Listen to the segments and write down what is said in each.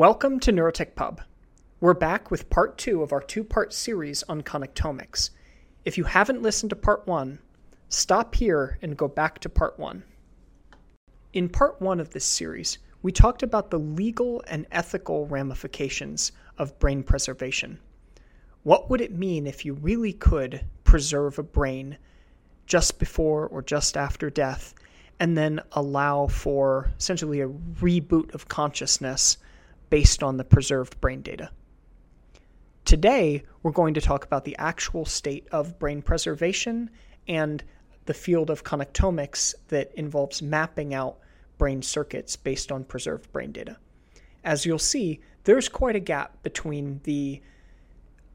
Welcome to Neurotech Pub. We're back with part two of our two part series on connectomics. If you haven't listened to part one, stop here and go back to part one. In part one of this series, we talked about the legal and ethical ramifications of brain preservation. What would it mean if you really could preserve a brain just before or just after death and then allow for essentially a reboot of consciousness based on the preserved brain data? Today, we're going to talk about the actual state of brain preservation and the field of connectomics that involves mapping out brain circuits based on preserved brain data. As you'll see, there's quite a gap between the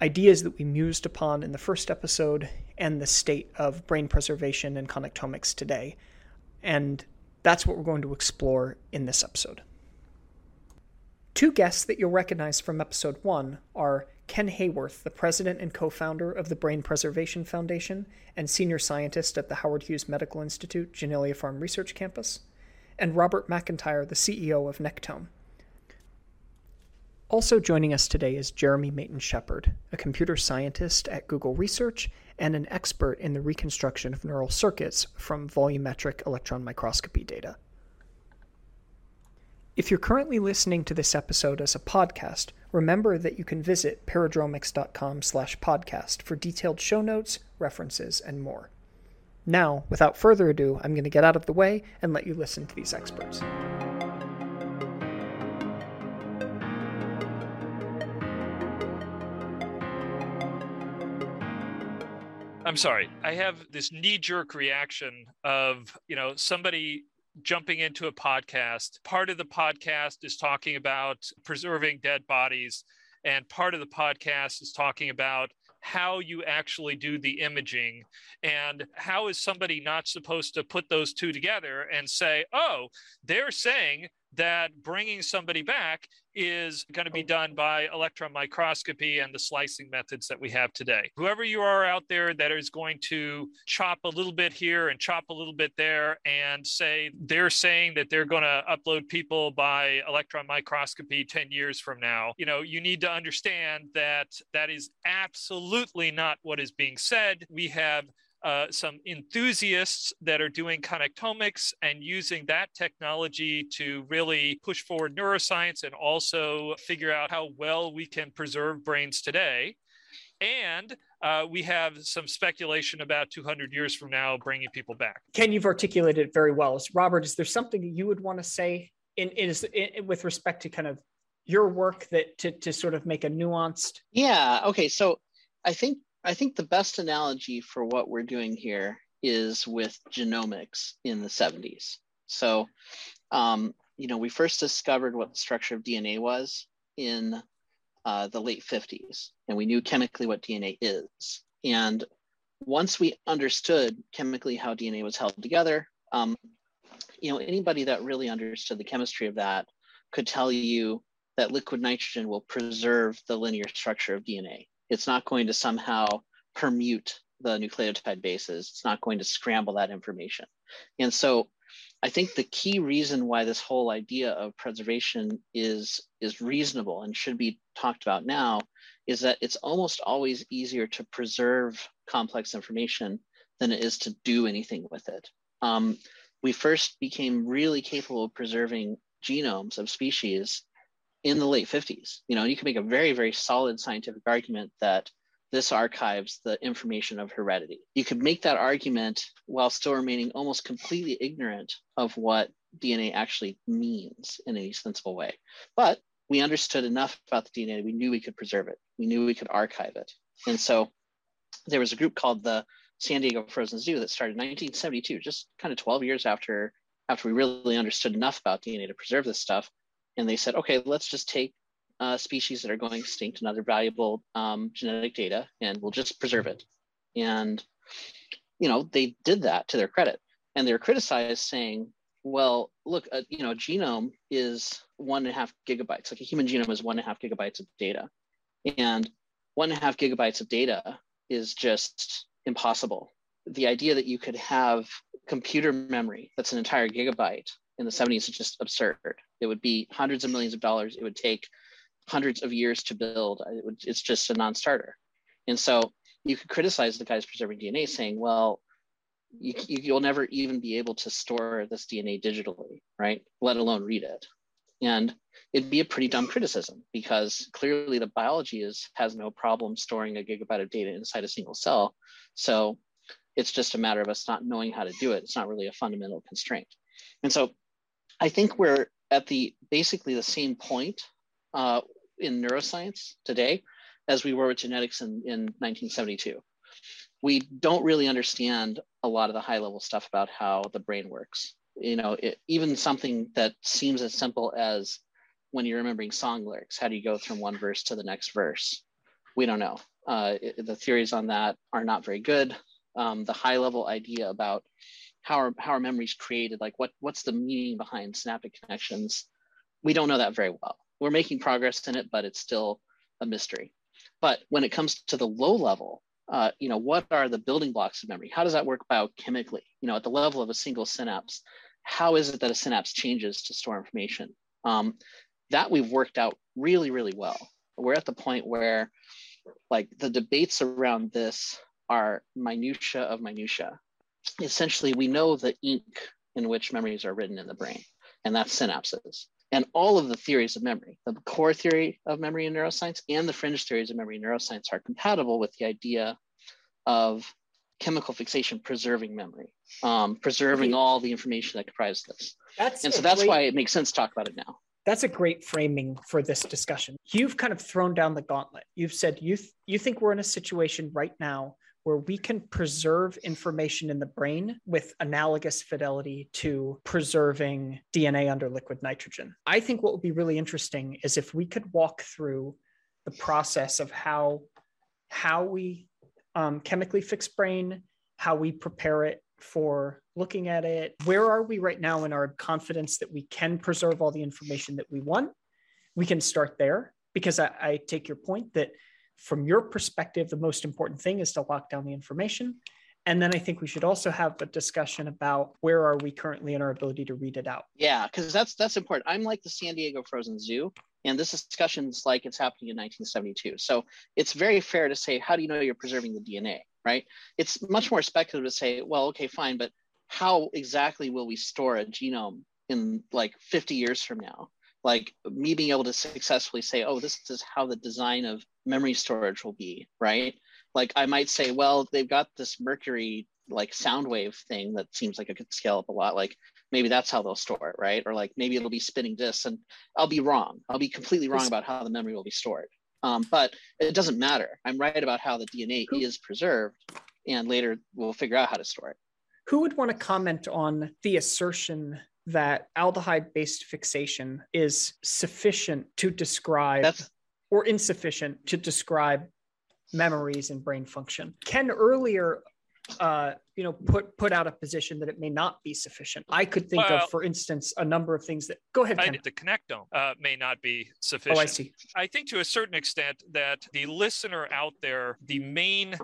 ideas that we mused upon in the first episode and the state of brain preservation and connectomics today. And that's what we're going to explore in this episode. Two guests that you'll recognize from episode one are Ken Hayworth, the president and co founder of the Brain Preservation Foundation and senior scientist at the Howard Hughes Medical Institute, Janelia Farm Research Campus, and Robert McIntyre, the CEO of Nectome. Also joining us today is Jeremy Maitin-Shepard, a computer scientist at Google Research and an expert in the reconstruction of neural circuits from volumetric electron microscopy data. If you're currently listening to this episode as a podcast, remember that you can visit paradromics.com slash podcast for detailed show notes, references, and more. Now, without further ado, I'm going to get out of the way and let you listen to these experts. I'm sorry. I have this knee jerk reaction of, you know, somebody jumping into a podcast. Part of the podcast is talking about preserving dead bodies, and part of the podcast is talking about how you actually do the imaging and how is somebody not supposed to put those two together and say oh they're saying that bringing somebody back is going to be oh. done by electron microscopy and the slicing methods that we have today. Whoever you are out there that is going to chop a little bit here and chop a little bit there and say they're saying that they're going to upload people by electron microscopy 10 years from now, you know, you need to understand that that is absolutely not what is being said. We have uh, some enthusiasts that are doing connectomics and using that technology to really push forward neuroscience and also figure out how well we can preserve brains today. And uh, we have some speculation about 200 years from now bringing people back. Ken, you've articulated it very well. Robert, is there something that you would want to say in, in, in, with respect to kind of your work that to, to sort of make a nuanced? Yeah. Okay. So I think I think the best analogy for what we're doing here is with genomics in the 70s. So, um, you know, we first discovered what the structure of DNA was in uh, the late 50s, and we knew chemically what DNA is. And once we understood chemically how DNA was held together, um, you know, anybody that really understood the chemistry of that could tell you that liquid nitrogen will preserve the linear structure of DNA. It's not going to somehow permute the nucleotide bases. It's not going to scramble that information. And so I think the key reason why this whole idea of preservation is, is reasonable and should be talked about now is that it's almost always easier to preserve complex information than it is to do anything with it. Um, we first became really capable of preserving genomes of species in the late 50s. You know, you can make a very, very solid scientific argument that this archives the information of heredity. You could make that argument while still remaining almost completely ignorant of what DNA actually means in any sensible way. But we understood enough about the DNA, we knew we could preserve it. We knew we could archive it. And so there was a group called the San Diego Frozen Zoo that started in 1972, just kind of 12 years after after we really understood enough about DNA to preserve this stuff and they said, okay, let's just take uh, species that are going extinct and other valuable um, genetic data, and we'll just preserve it. And you know, they did that to their credit, and they're criticized, saying, "Well, look, uh, you know, a genome is one and a half gigabytes. Like a human genome is one and a half gigabytes of data, and one and a half gigabytes of data is just impossible. The idea that you could have computer memory that's an entire gigabyte in the 70s is just absurd. It would be hundreds of millions of dollars. It would take hundreds of years to build. It would, it's just a non-starter. And so you could criticize the guys preserving DNA saying, well, you, you'll never even be able to store this DNA digitally, right? Let alone read it. And it'd be a pretty dumb criticism because clearly the biology is has no problem storing a gigabyte of data inside a single cell. So it's just a matter of us not knowing how to do it. It's not really a fundamental constraint. And so I think we're at the basically the same point uh, in neuroscience today as we were with genetics in, in 1972. We don't really understand a lot of the high level stuff about how the brain works. You know, it, even something that seems as simple as when you're remembering song lyrics, how do you go from one verse to the next verse? We don't know. Uh, it, the theories on that are not very good. Um, the high level idea about how our, how our memories created, like what, what's the meaning behind synaptic connections, we don't know that very well. We're making progress in it, but it's still a mystery. But when it comes to the low level, uh, you know, what are the building blocks of memory? How does that work biochemically? You know, at the level of a single synapse, how is it that a synapse changes to store information? Um, that we've worked out really, really well. We're at the point where, like, the debates around this are minutia of minutia. Essentially, we know the ink in which memories are written in the brain, and that's synapses and all of the theories of memory, the core theory of memory in neuroscience and the fringe theories of memory in neuroscience are compatible with the idea of chemical fixation preserving memory, um, preserving okay. all the information that comprises this. That's and so that's great, why it makes sense to talk about it now. That's a great framing for this discussion. You've kind of thrown down the gauntlet. You've said you th- you think we're in a situation right now where we can preserve information in the brain with analogous fidelity to preserving DNA under liquid nitrogen. I think what would be really interesting is if we could walk through the process of how how we um, chemically fix brain, how we prepare it for looking at it. Where are we right now in our confidence that we can preserve all the information that we want? We can start there because I, I take your point that from your perspective, the most important thing is to lock down the information. And then I think we should also have a discussion about where are we currently in our ability to read it out. Yeah, because that's that's important. I'm like the San Diego Frozen Zoo, and this discussion's like it's happening in 1972. So it's very fair to say, how do you know you're preserving the DNA, right? It's much more speculative to say, well, okay, fine, but how exactly will we store a genome in like 50 years from now? Like me being able to successfully say, oh, this is how the design of memory storage will be, right? Like I might say, well, they've got this mercury like sound wave thing that seems like it could scale up a lot. Like maybe that's how they'll store it, right? Or like maybe it'll be spinning disks, and I'll be wrong. I'll be completely wrong about how the memory will be stored. Um, but it doesn't matter. I'm right about how the DNA is preserved, and later we'll figure out how to store it. Who would want to comment on the assertion that aldehyde based fixation is sufficient to describe That's... or insufficient to describe memories and brain function. Ken earlier uh, you know, put put out a position that it may not be sufficient. I could think well, of, for instance, a number of things that. Go ahead. Ken. the connectome uh, may not be sufficient. Oh, I see. I think to a certain extent that the listener out there, the main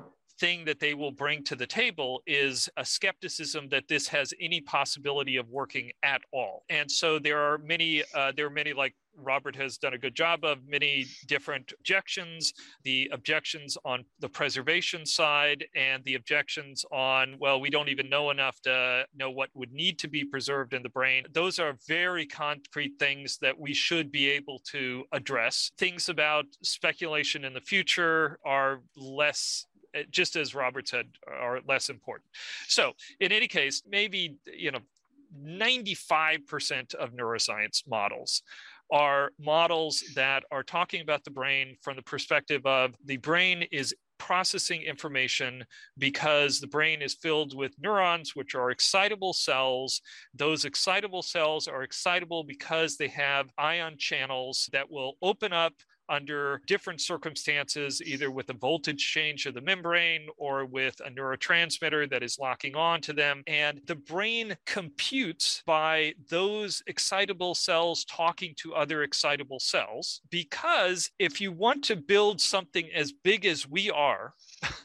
thing that they will bring to the table is a skepticism that this has any possibility of working at all. And so there are many, uh, there are many like Robert has done a good job of many different objections the objections on the preservation side and the objections on, well, we don't even know enough to know what would need to be preserved in the brain. Those are very concrete things that we should be able to address. Things about speculation in the future are less Uh, just as Robert said, are less important. So, in any case, maybe you know, 95% of neuroscience models are models that are talking about the brain from the perspective of the brain is processing information because the brain is filled with neurons, which are excitable cells. Those excitable cells are excitable because they have ion channels that will open up under different circumstances, either with a voltage change of the membrane or with a neurotransmitter that is locking on to them. And the brain computes by those excitable cells talking to other excitable cells. Because if you want to build something as big as we are,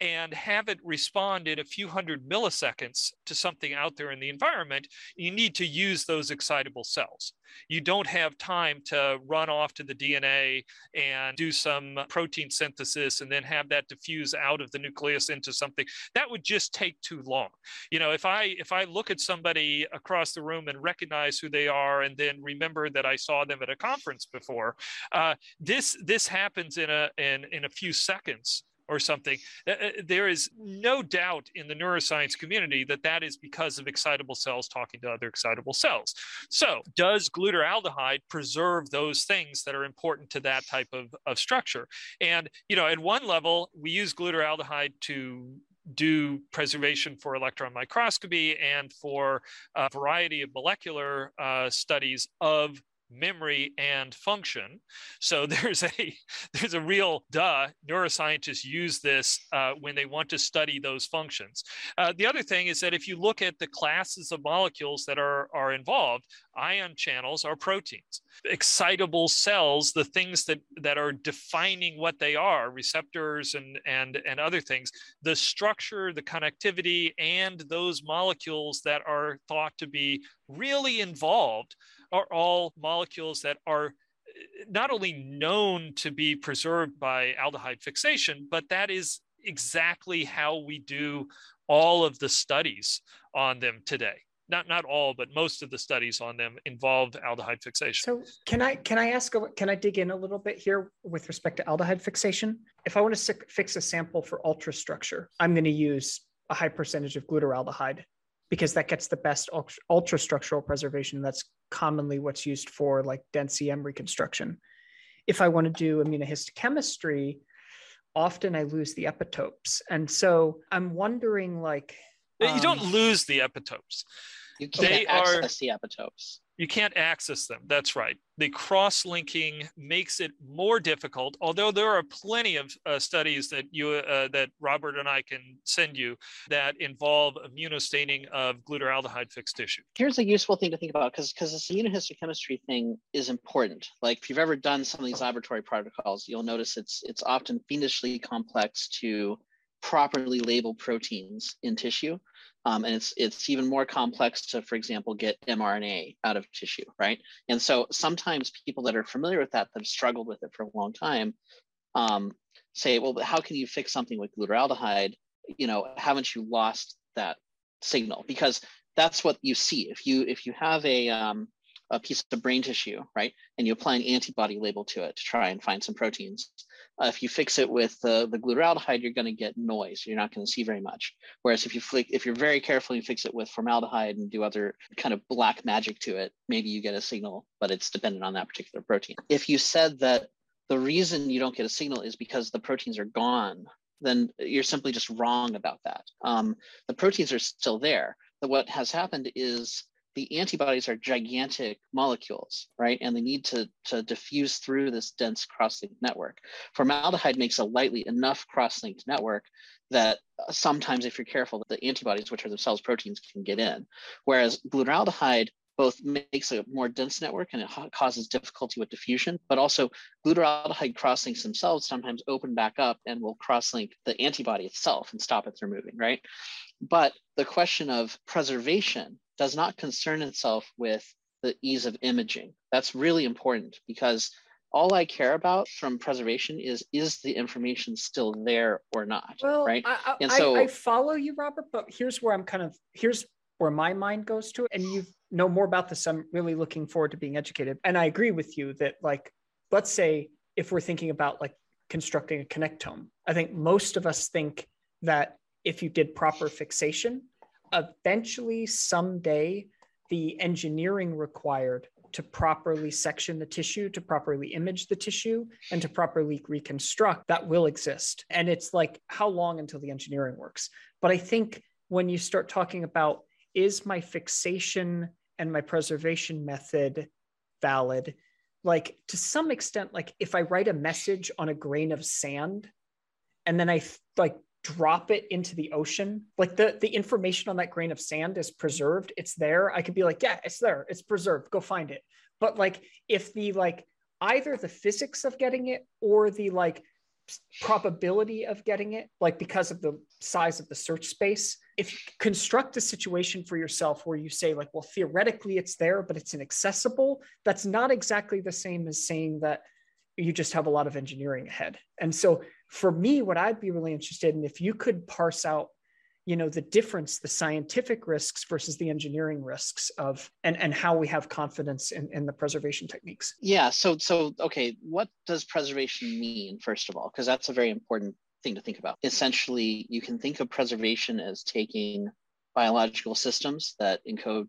and have it respond in a few hundred milliseconds to something out there in the environment, you need to use those excitable cells. You don't have time to run off to the DNA and do some protein synthesis and then have that diffuse out of the nucleus into something. That would just take too long. You know, if I if I look at somebody across the room and recognize who they are and then remember that I saw them at a conference before, uh, this this happens in a in, in a few seconds or something. Uh, uh, there is no doubt in the neuroscience community that that is because of excitable cells talking to other excitable cells. So, does glutaraldehyde preserve those things that are important to that type of, of structure? And, you know, at one level, we use glutaraldehyde to do preservation for electron microscopy and for a variety of molecular uh, studies of memory and function. So there's a there's a real duh neuroscientists use this uh, when they want to study those functions. Uh, the other thing is that if you look at the classes of molecules that are are involved ion channels are proteins. Excitable cells the things that that are defining what they are receptors and and and other things the structure the connectivity and those molecules that are thought to be really involved are all molecules that are eh, not only known to be preserved by aldehyde fixation, but that is exactly how we do all of the studies on them today. Not not all, but most of the studies on them involve aldehyde fixation. So can I can I ask can I dig in a little bit here with respect to aldehyde fixation? If I want to fix a sample for ultrastructure, I'm going to use a high percentage of glutaraldehyde because that gets the best ultra structural preservation. That's commonly what's used for like dense EM reconstruction. If I want to do immunohistochemistry, often I lose the epitopes. And so I'm wondering like um, you don't um, lose the epitopes. You can't they access are, the epitopes you can't access them. That's right. The cross linking makes it more difficult. Although there are plenty of uh, studies that you uh, that Robert and I can send you that involve immunostaining of glutaraldehyde fixed tissue. Here's a useful thing to think about because because this immunohistochemistry thing is important. Like if you've ever done some of these laboratory protocols, you'll notice it's it's often fiendishly complex to properly label proteins in tissue. Um, and it's it's even more complex to, for example, get mRNA out of tissue, right? And so sometimes people that are familiar with that, that have struggled with it for a long time, um, say, well, how can you fix something with glutaraldehyde? You know, haven't you lost that signal? Because that's what you see. If you if you have a um, a piece of brain tissue, right, and you apply an antibody label to it to try and find some proteins, uh, if you fix it with uh, the glutaraldehyde, you're going to get noise. You're not going to see very much. Whereas if you flick, if you're very careful, you fix it with formaldehyde and do other kind of black magic to it, maybe you get a signal, but it's dependent on that particular protein. If you said that the reason you don't get a signal is because the proteins are gone, then you're simply just wrong about that. Um, the proteins are still there. But what has happened is the antibodies are gigantic molecules, right? And they need to, to diffuse through this dense cross-linked network. Formaldehyde makes a lightly enough cross-linked network that sometimes, if you're careful, the antibodies, which are themselves proteins, can get in. Whereas glutaraldehyde both makes a more dense network and it causes difficulty with diffusion, but also glutaraldehyde cross-links themselves sometimes open back up and will cross-link the antibody itself and stop it from moving, right? But the question of preservation does not concern itself with the ease of imaging. That's really important because all I care about from preservation is is the information still there or not? Well, right. I, and so I, I follow you, Robert, but here's where I'm kind of here's where my mind goes to, and you know more about this. I'm really looking forward to being educated, and I agree with you that like let's say if we're thinking about like constructing a connectome, I think most of us think that if you did proper fixation, eventually someday the engineering required to properly section the tissue, to properly image the tissue, and to properly reconstruct that will exist. And it's like, how long until the engineering works? But I think when you start talking about is my fixation and my preservation method valid? Like to some extent, like if I write a message on a grain of sand and then I like drop it into the ocean. Like the the information on that grain of sand is preserved. It's there. I could be like yeah it's there. It's preserved. Go find it. But like if the like either the physics of getting it or the like probability of getting it, like because of the size of the search space. If you construct a situation for yourself where you say, like, well, theoretically it's there, but it's inaccessible, that's not exactly the same as saying that you just have a lot of engineering ahead. And so for me, what I'd be really interested in, if you could parse out you know the difference the scientific risks versus the engineering risks of and and how we have confidence in, in the preservation techniques. Yeah. So so okay what does preservation mean first of all? Because that's a very important thing to think about. Essentially you can think of preservation as taking biological systems that encode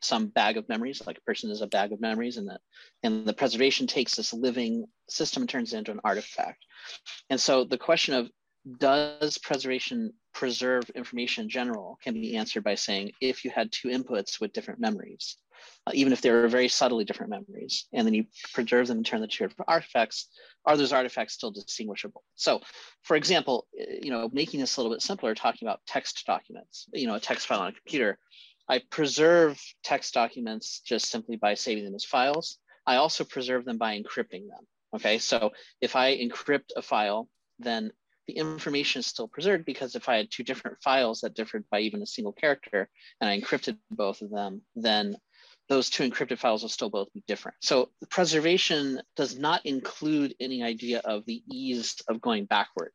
some bag of memories like a person is a bag of memories and that and the preservation takes this living system and turns it into an artifact and so the question of does preservation preserve information in general can be answered by saying if you had two inputs with different memories, uh, even if they were very subtly different memories, and then you preserve them and turn them to artifacts, are those artifacts still distinguishable? So, for example, uh, you know, making this a little bit simpler, talking about text documents, you know, a text file on a computer, I preserve text documents just simply by saving them as files. I also preserve them by encrypting them. Okay, so if I encrypt a file, then the information is still preserved because if I had two different files that differed by even a single character and I encrypted both of them, then those two encrypted files will still both be different. So preservation does not include any idea of the ease of going backwards,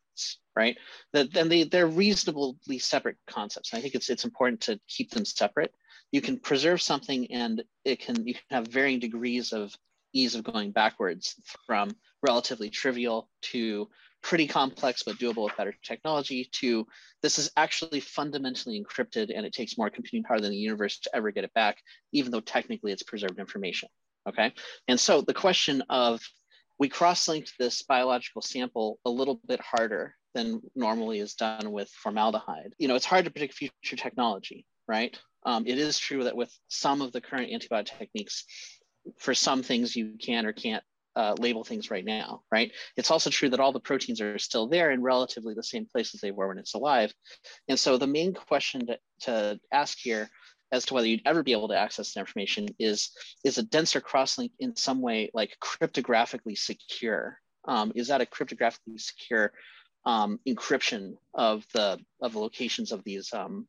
right? That then they, they're reasonably separate concepts. And I think it's it's important to keep them separate. You can preserve something and it can you can have varying degrees of ease of going backwards from relatively trivial to pretty complex but doable with better technology to this is actually fundamentally encrypted and it takes more computing power than the universe to ever get it back, even though technically it's preserved information. Okay. And so the question of we cross-linked this biological sample a little bit harder than normally is done with formaldehyde. You know, it's hard to predict future technology, right? Um, it is true that with some of the current antibiotic techniques, for some things you can or can't uh, label things right now, right? It's also true that all the proteins are still there in relatively the same places they were when it's alive. And so the main question to, to ask here as to whether you'd ever be able to access the information is, is a denser crosslink in some way like cryptographically secure? Um, is that a cryptographically secure um, encryption of the, of the locations of these um,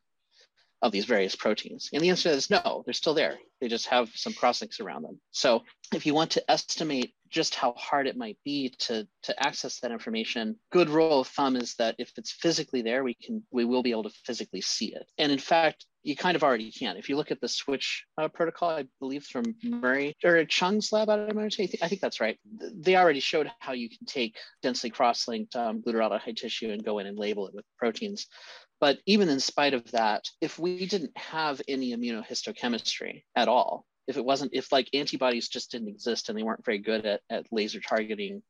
of these various proteins? And the answer is no, they're still there. They just have some crosslinks around them. So if you want to estimate just how hard it might be to, to access that information, good rule of thumb is that if it's physically there, we can we will be able to physically see it. And in fact, you kind of already can. If you look at the switch uh, protocol, I believe from Murray or Chung's lab out of MIT, I think that's right. They already showed how you can take densely cross-linked um, glutaraldehyde tissue and go in and label it with proteins. But even in spite of that, if we didn't have any immunohistochemistry at all, if it wasn't, if like antibodies just didn't exist and they weren't very good at, at laser targeting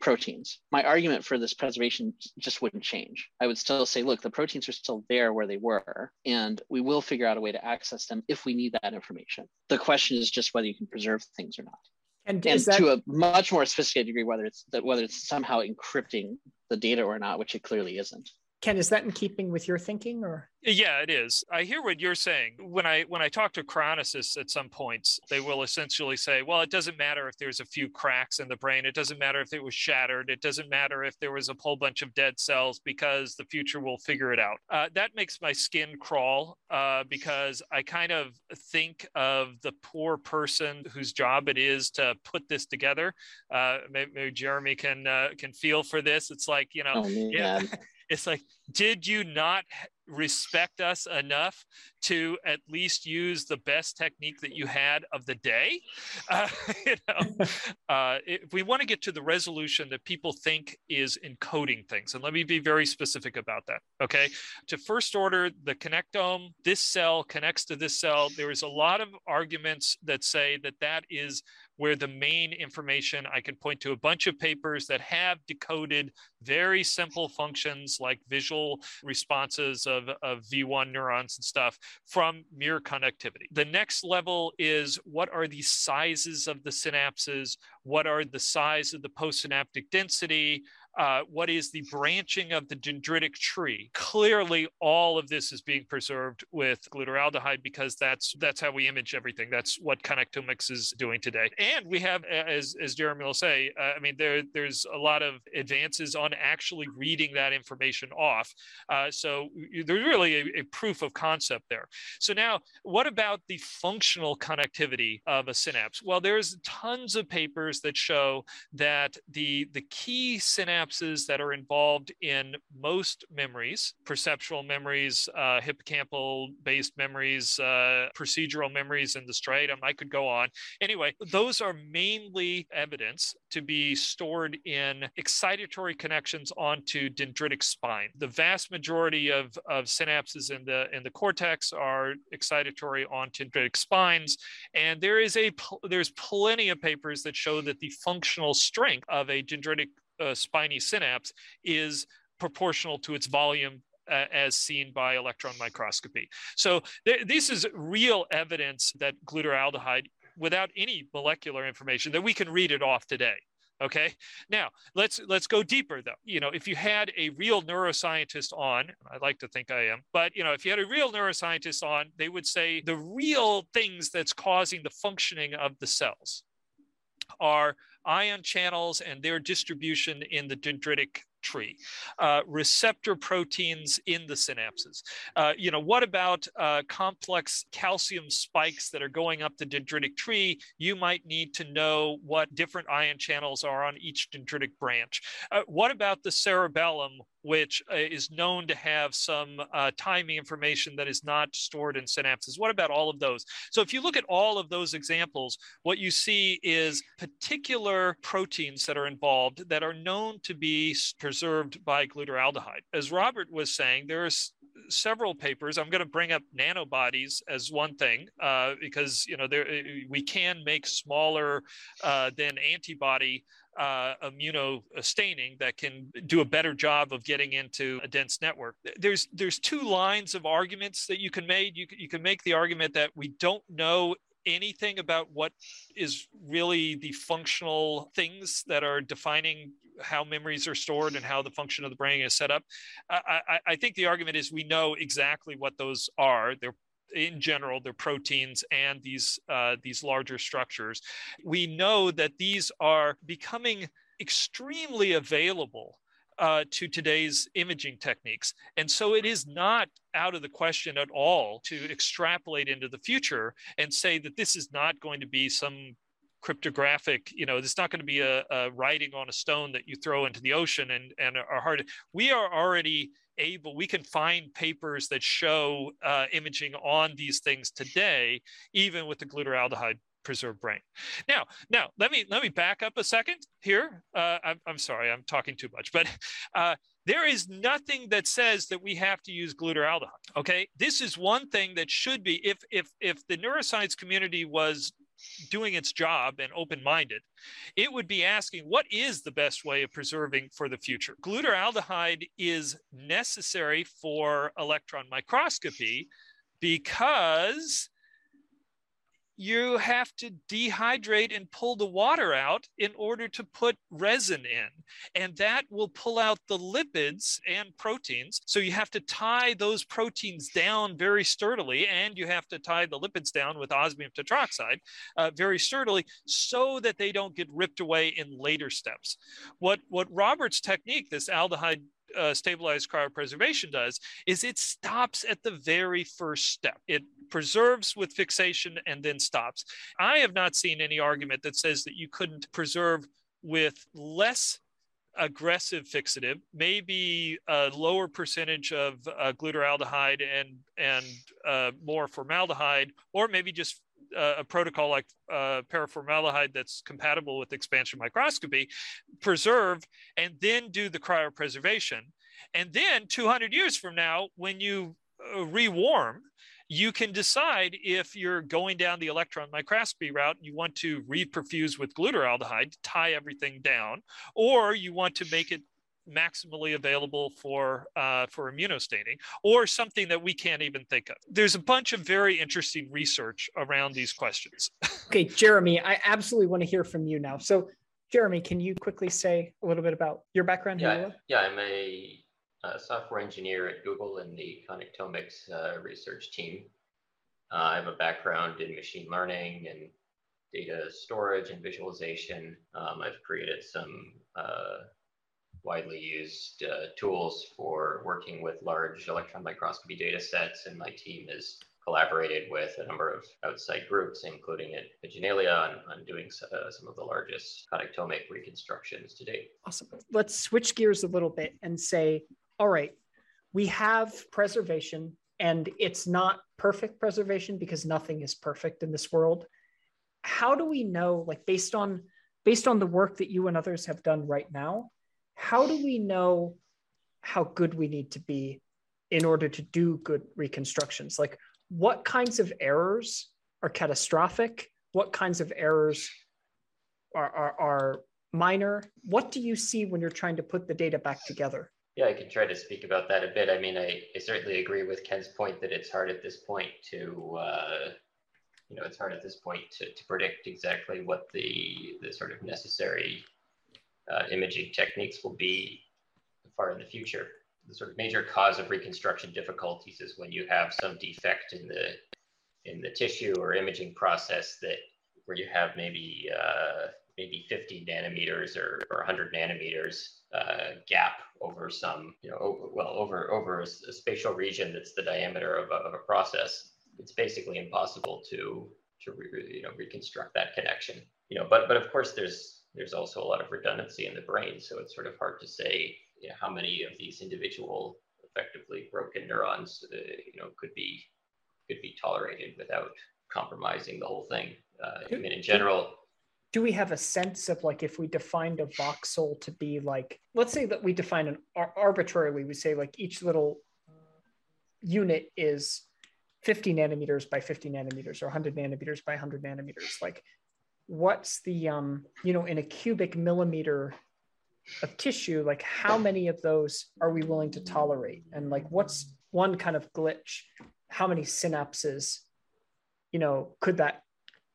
proteins, my argument for this preservation just wouldn't change. I would still say, look, the proteins are still there where they were, and we will figure out a way to access them if we need that information. The question is just whether you can preserve things or not. And, and that... to a much more sophisticated degree, whether it's that whether it's somehow encrypting the data or not, which it clearly isn't. Ken, is that in keeping with your thinking or? Yeah, it is. I hear what you're saying. When I when I talk to cryonicists at some points, they will essentially say, "Well, it doesn't matter if there's a few cracks in the brain. It doesn't matter if it was shattered. It doesn't matter if there was a whole bunch of dead cells because the future will figure it out." Uh, that makes my skin crawl uh, because I kind of think of the poor person whose job it is to put this together. Uh, maybe, maybe, Jeremy can uh, can feel for this. It's like you know, oh, yeah it's like did you not respect us enough to at least use the best technique that you had of the day? Uh, you know uh, if we want to get to the resolution that people think is encoding things and let me be very specific about that okay? To first order the connectome this cell connects to this cell. There is a lot of arguments that say that that is where the main information I can point to a bunch of papers that have decoded very simple functions like visual responses of, of V1 neurons and stuff from mere connectivity. The next level is what are the sizes of the synapses? What are the size of the postsynaptic density? Uh, what is the branching of the dendritic tree. Clearly, all of this is being preserved with glutaraldehyde because that's that's how we image everything. That's what connectomics is doing today. And we have, as as Jeremy will say, uh, I mean, there there's a lot of advances on actually reading that information off. Uh, so there's really a, a proof of concept there. So now, what about the functional connectivity of a synapse? Well, there's tons of papers that show that the the key synapses that are involved in most memories, perceptual memories, uh, hippocampal based memories, uh, procedural memories in the striatum, I could go on. Anyway, those are mainly evidence to be stored in excitatory connections onto dendritic spine. The vast majority of, of synapses in the in the cortex are excitatory onto dendritic spines, and there is a there's plenty of papers that show that the functional strength of a dendritic uh, spiny synapse is proportional to its volume uh, as seen by electron microscopy. So th- this is real evidence that glutaraldehyde, without any molecular information, that we can read it off today. Okay. Now let's let's go deeper though. You know, if you had a real neuroscientist on, I like to think I am, but you know, if you had a real neuroscientist on, they would say the real things that's causing the functioning of the cells are ion channels and their distribution in the dendritic tree, uh, receptor proteins in the synapses. Uh, you know, what about uh, complex calcium spikes that are going up the dendritic tree? You might need to know what different ion channels are on each dendritic branch. Uh, what about the cerebellum which uh, is known to have some uh, timing information that is not stored in synapses. What about all of those? So if you look at all of those examples, what you see is particular proteins that are involved that are known to be preserved by glutaraldehyde. As Robert was saying, there's several papers. I'm going to bring up nanobodies as one thing uh, because you know there we can make smaller uh, than antibody uh, immunostaining that can do a better job of getting into a dense network. There's there's two lines of arguments that you can make. You, you can make the argument that we don't know anything about what is really the functional things that are defining how memories are stored and how the function of the brain is set up. I, I, I think the argument is we know exactly what those are. They're in general, they're proteins and these uh, these larger structures. We know that these are becoming extremely available uh, to today's imaging techniques. And so it is not out of the question at all to extrapolate into the future and say that this is not going to be some cryptographic you know it's not going to be a, a, writing on a stone that you throw into the ocean and and are hard we are already able we can find papers that show uh, imaging on these things today even with the glutaraldehyde preserved brain. Now now let me let me back up a second here. Uh, I'm, I'm sorry i'm talking too much but uh, there is nothing that says that we have to use glutaraldehyde okay? This is one thing that should be if if if the neuroscience community was doing its job and open minded, it would be asking what is the best way of preserving for the future? Glutaraldehyde is necessary for electron microscopy because you have to dehydrate and pull the water out in order to put resin in. And that will pull out the lipids and proteins. So you have to tie those proteins down very sturdily, and you have to tie the lipids down with osmium tetroxide uh, very sturdily so that they don't get ripped away in later steps. What, what Robert's technique, this aldehyde uh, stabilized cryopreservation does is it stops at the very first step. It preserves with fixation and then stops. I have not seen any argument that says that you couldn't preserve with less aggressive fixative, maybe a lower percentage of uh, glutaraldehyde and and uh, more formaldehyde, or maybe just uh, a protocol like uh, paraformaldehyde that's compatible with expansion microscopy, preserve and then do the cryopreservation. And then 200 years from now, when you uh, rewarm, you can decide if you're going down the electron microscopy route and you want to reperfuse with glutaraldehyde to tie everything down, or you want to make it maximally available for uh, for immunostaining or something that we can't even think of there's a bunch of very interesting research around these questions okay jeremy i absolutely want to hear from you now so Jeremy, can you quickly say a little bit about your background? Yeah, yeah, I'm a, a, software engineer at Google in the Connectomics uh, research team. Uh, I have a background in machine learning and data storage and visualization. Um, I've created some uh, widely used uh, tools for working with large electron microscopy data sets, and my team has collaborated with a number of outside groups, including at Janelia, on, on doing uh, some of the largest connectomic reconstructions to date. Awesome. Let's switch gears a little bit and say, all right, we have preservation, and it's not perfect preservation because nothing is perfect in this world. How do we know, like based on based on the work that you and others have done right now, how do we know how good we need to be in order to do good reconstructions? Like, what kinds of errors are catastrophic? What kinds of errors are, are, are minor? What do you see when you're trying to put the data back together? Yeah, I can try to speak about that a bit. I mean, I, I certainly agree with Ken's point that it's hard at this point to, uh, you know, it's hard at this point to, to predict exactly what the, the sort of necessary uh, imaging techniques will be far in the future. The sort of major cause of reconstruction difficulties is when you have some defect in the in the tissue or imaging process that where you have maybe uh, maybe 50 nanometers or, or 100 nanometers uh, gap over some you know over, well over over a, a, spatial region that's the diameter of a, of a process. It's basically impossible to to re, you know reconstruct that connection. You know, but but of course there's there's also a lot of redundancy in the brain. So it's sort of hard to say you know, how many of these individual effectively broken neurons, uh, you know, could be could be tolerated without compromising the whole thing. Uh, I mean, in general. Do we have a sense of like if we defined a voxel to be like, let's say that we define an arbitrarily, we say like each little unit is 50 nanometers by 50 nanometers or 100 nanometers by 100 nanometers. Like, what's the um you know in a cubic millimeter of tissue like how many of those are we willing to tolerate? And like what's one kind of glitch? How many synapses you know could that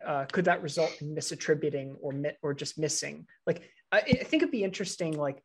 uh, could that result in misattributing or or just missing? Like I, I think it'd be interesting like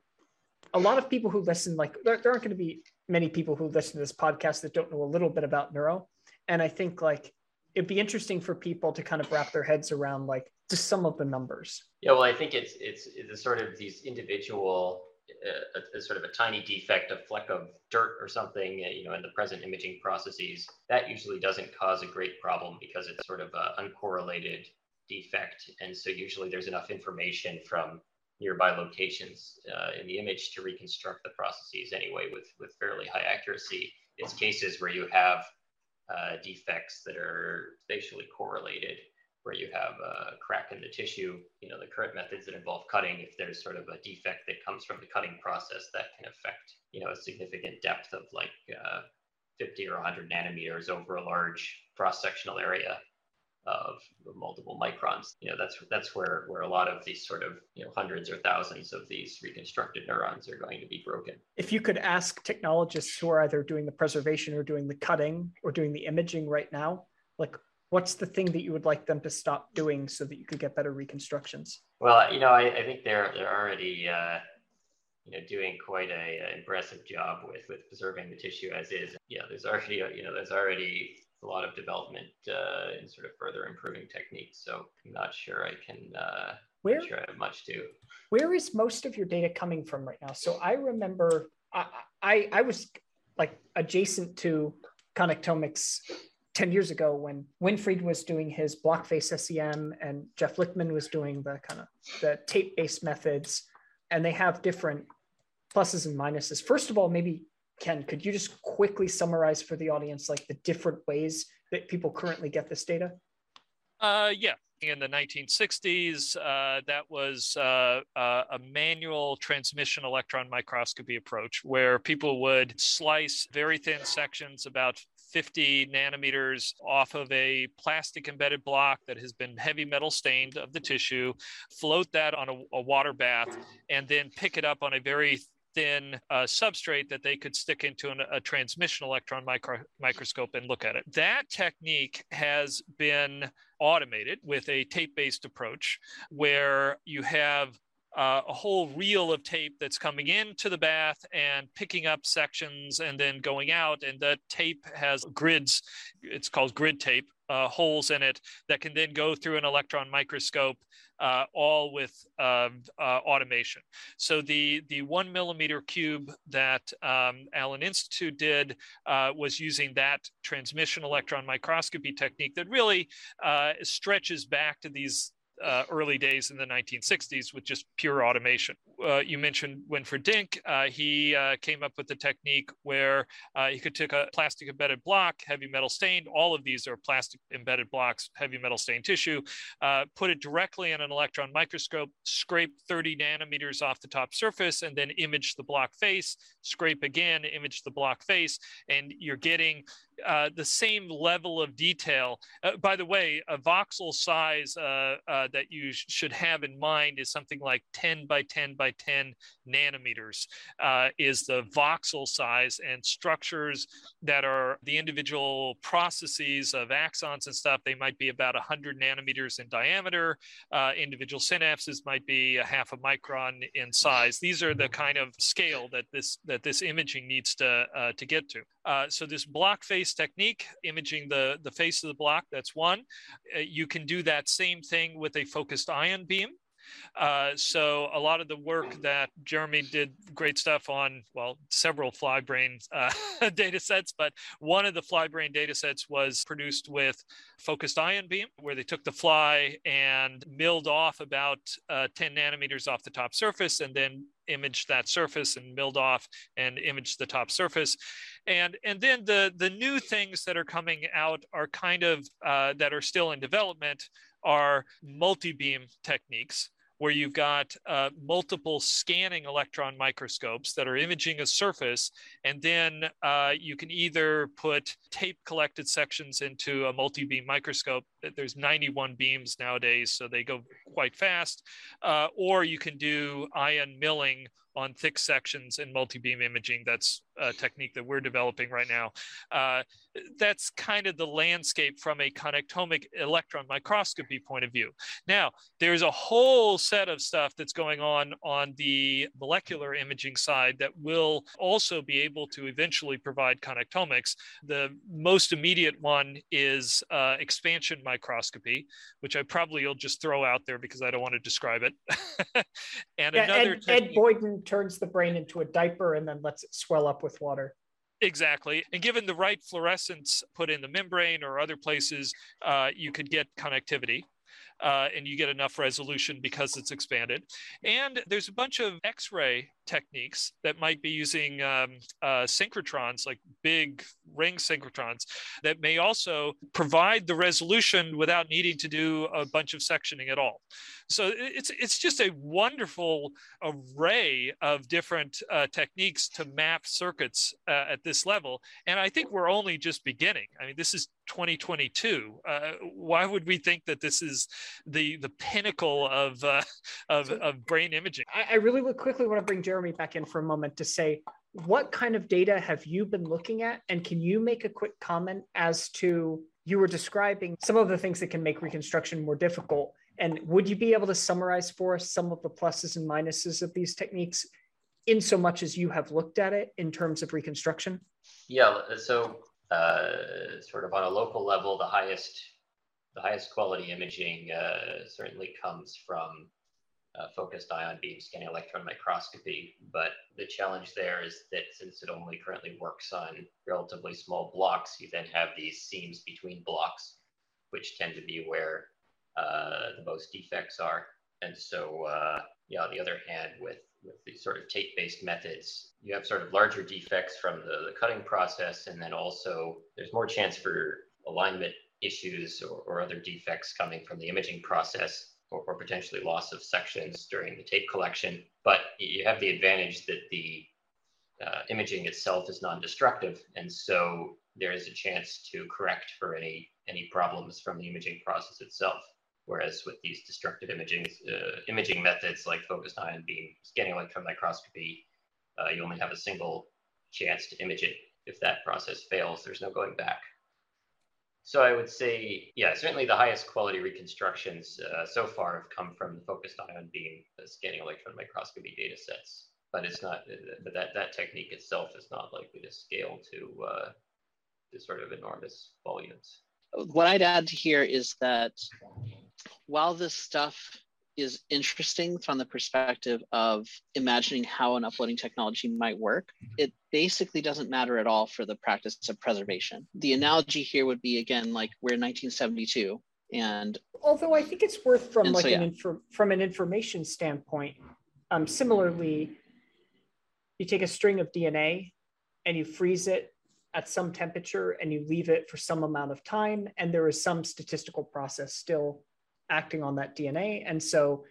a lot of people who listen like there, there aren't going to be many people who listen to this podcast that don't know a little bit about neuro. And i think like it'd be interesting for people to kind of wrap their heads around like just some of the numbers. Yeah, well, I think it's it's it's sort of these individual, uh, a, a sort of a tiny defect, a fleck of dirt or something, uh, you know, in the present imaging processes. That usually doesn't cause a great problem because it's sort of an uncorrelated defect, and so usually there's enough information from nearby locations uh, in the image to reconstruct the processes anyway with with fairly high accuracy. It's cases where you have uh, defects that are spatially correlated, where you have a crack in the tissue. You know, the current methods that involve cutting, if there's sort of a defect that comes from the cutting process, that can affect, you know, a significant depth of like uh, 50 or 100 nanometers over a large cross-sectional area of multiple microns. You know, that's that's where where a lot of these sort of you know hundreds or thousands of these reconstructed neurons are going to be broken. If you could ask technologists who are either doing the preservation or doing the cutting or doing the imaging right now, like what's the thing that you would like them to stop doing so that you could get better reconstructions? Well, you know, I, I think they're they're already uh, you know doing quite a, a, impressive job with with preserving the tissue as is. Yeah, there's already you know there's already a lot of development uh, in sort of further improving techniques. So I'm not sure I can. Uh, where sure I have much to. Where is most of your data coming from right now? So I remember I I, I was like adjacent to Connectomics 10 years ago when Winfried was doing his block face SEM and Jeff Lichtman was doing the kind of the tape based methods and they have different pluses and minuses. First of all, maybe Ken, could you just quickly summarize for the audience like the different ways that people currently get this data? Uh, yeah. In the 1960s, uh, that was uh, uh, a manual transmission electron microscopy approach where people would slice very thin sections, about 50 nanometers off of a plastic embedded block that has been heavy metal stained of the tissue, float that on a, a water bath, and then pick it up on a very thin uh, substrate that they could stick into an, a transmission electron micro, microscope and look at it. That technique has been automated with a tape based approach where you have uh, a whole reel of tape that's coming into the bath and picking up sections and then going out. And the tape has grids, it's called grid tape, uh, holes in it that can then go through an electron microscope, uh, all with um, uh, automation. So the the one millimeter cube that um, Allen Institute did uh, was using that transmission electron microscopy technique that really uh, stretches back to these uh, early days in the 1960s with just pure automation. Uh, you mentioned Winfried Denk. Uh, he uh, came up with the technique where uh, he could take a plastic embedded block, heavy metal stained. All of these are plastic embedded blocks, heavy metal stained tissue. Uh, put it directly in an electron microscope, scrape 30 nanometers off the top surface, and then image the block face. Scrape again, image the block face, and you're getting uh, the same level of detail. Uh, by the way, a voxel size uh, uh that you sh- should have in mind is something like 10 by 10 by 10 nanometers uh, is the voxel size and structures that are the individual processes of axons and stuff. They might be about 100 nanometers in diameter. individual synapses might be a half a micron in size. These are the kind of scale that this that this imaging needs to to get to. So this block face technique, imaging the, the face of the block, that's one. Uh, you can do that same thing with a focused ion beam. Uh, so a lot of the work that Jeremy did great stuff on, well, several FlyBrain uh, data sets, but one of the FlyBrain data sets was produced with focused ion beam, where they took the fly and milled off about uh, 10 nanometers off the top surface and then imaged that surface and milled off and imaged the top surface. And, and then the, the new things that are coming out are kind of, uh, that are still in development are multi-beam techniques where you've got uh, multiple scanning electron microscopes that are imaging a surface, and then uh, you can either put tape collected sections into a multi beam microscope. There's 91 beams nowadays, so they go quite fast, uh, or you can do ion milling on thick sections in multi-beam imaging. That's a technique that we're developing right now. Uh, that's kind of the landscape from a connectomic electron microscopy point of view. Now, there's a whole set of stuff that's going on on the molecular imaging side that will also be able to eventually provide connectomics. The most immediate one is uh, expansion microscopy, which I probably will just throw out there because I don't want to describe it. and yeah, another Ed, technique- Ed Boyden turns the brain into a diaper and then lets it swell up with water. Exactly. And given the right fluorescence put in the membrane or other places, uh, you could get connectivity uh, and you get enough resolution because it's expanded. And there's a bunch of X ray techniques that might be using um, uh, synchrotrons, like big ring synchrotrons, that may also provide the resolution without needing to do a bunch of sectioning at all. So it's it's just a wonderful array of different uh, techniques to map circuits uh, at this level, and I think we're only just beginning. I mean, this is 2022. Uh, why would we think that this is the the pinnacle of uh, of, so of, brain imaging? I, I really quickly want to bring Jeremy back in for a moment to say what kind of data have you been looking at, and can you make a quick comment as to you were describing some of the things that can make reconstruction more difficult. And would you be able to summarize for us some of the pluses and minuses of these techniques in so much as you have looked at it in terms of reconstruction? Yeah, so uh, sort of on a local level, the highest the highest quality imaging uh, certainly comes from uh, focused ion beam scanning electron microscopy. But the challenge there is that since it only currently works on relatively small blocks, you then have these seams between blocks, which tend to be where uh, the most defects are. And so, uh, yeah, on the other hand, with with these sort of tape-based methods, you have sort of larger defects from the, the cutting process, and then also there's more chance for alignment issues or, or other defects coming from the imaging process or, or, potentially loss of sections during the tape collection. But you have the advantage that the uh, imaging itself is non-destructive, and so there is a chance to correct for any any problems from the imaging process itself. Whereas with these destructive imaging, uh, imaging methods like focused ion beam scanning electron microscopy, uh, you only have a single chance to image it. If that process fails, there's no going back. So I would say, yeah, certainly the highest quality reconstructions uh, so far have come from the focused ion beam scanning electron microscopy data sets. But it's not but that that technique itself is not likely to scale to uh, to sort of enormous volumes. What I'd add here is that while this stuff is interesting from the perspective of imagining how an uploading technology might work. It basically doesn't matter at all for the practice of preservation. The analogy here would be again like we're in 1972 and although I think it's worth from like so, an yeah. infor- from an information standpoint. Um, similarly, you take a string of DNA and you freeze it at some temperature and you leave it for some amount of time, and there is some statistical process still acting on that DNA. And so,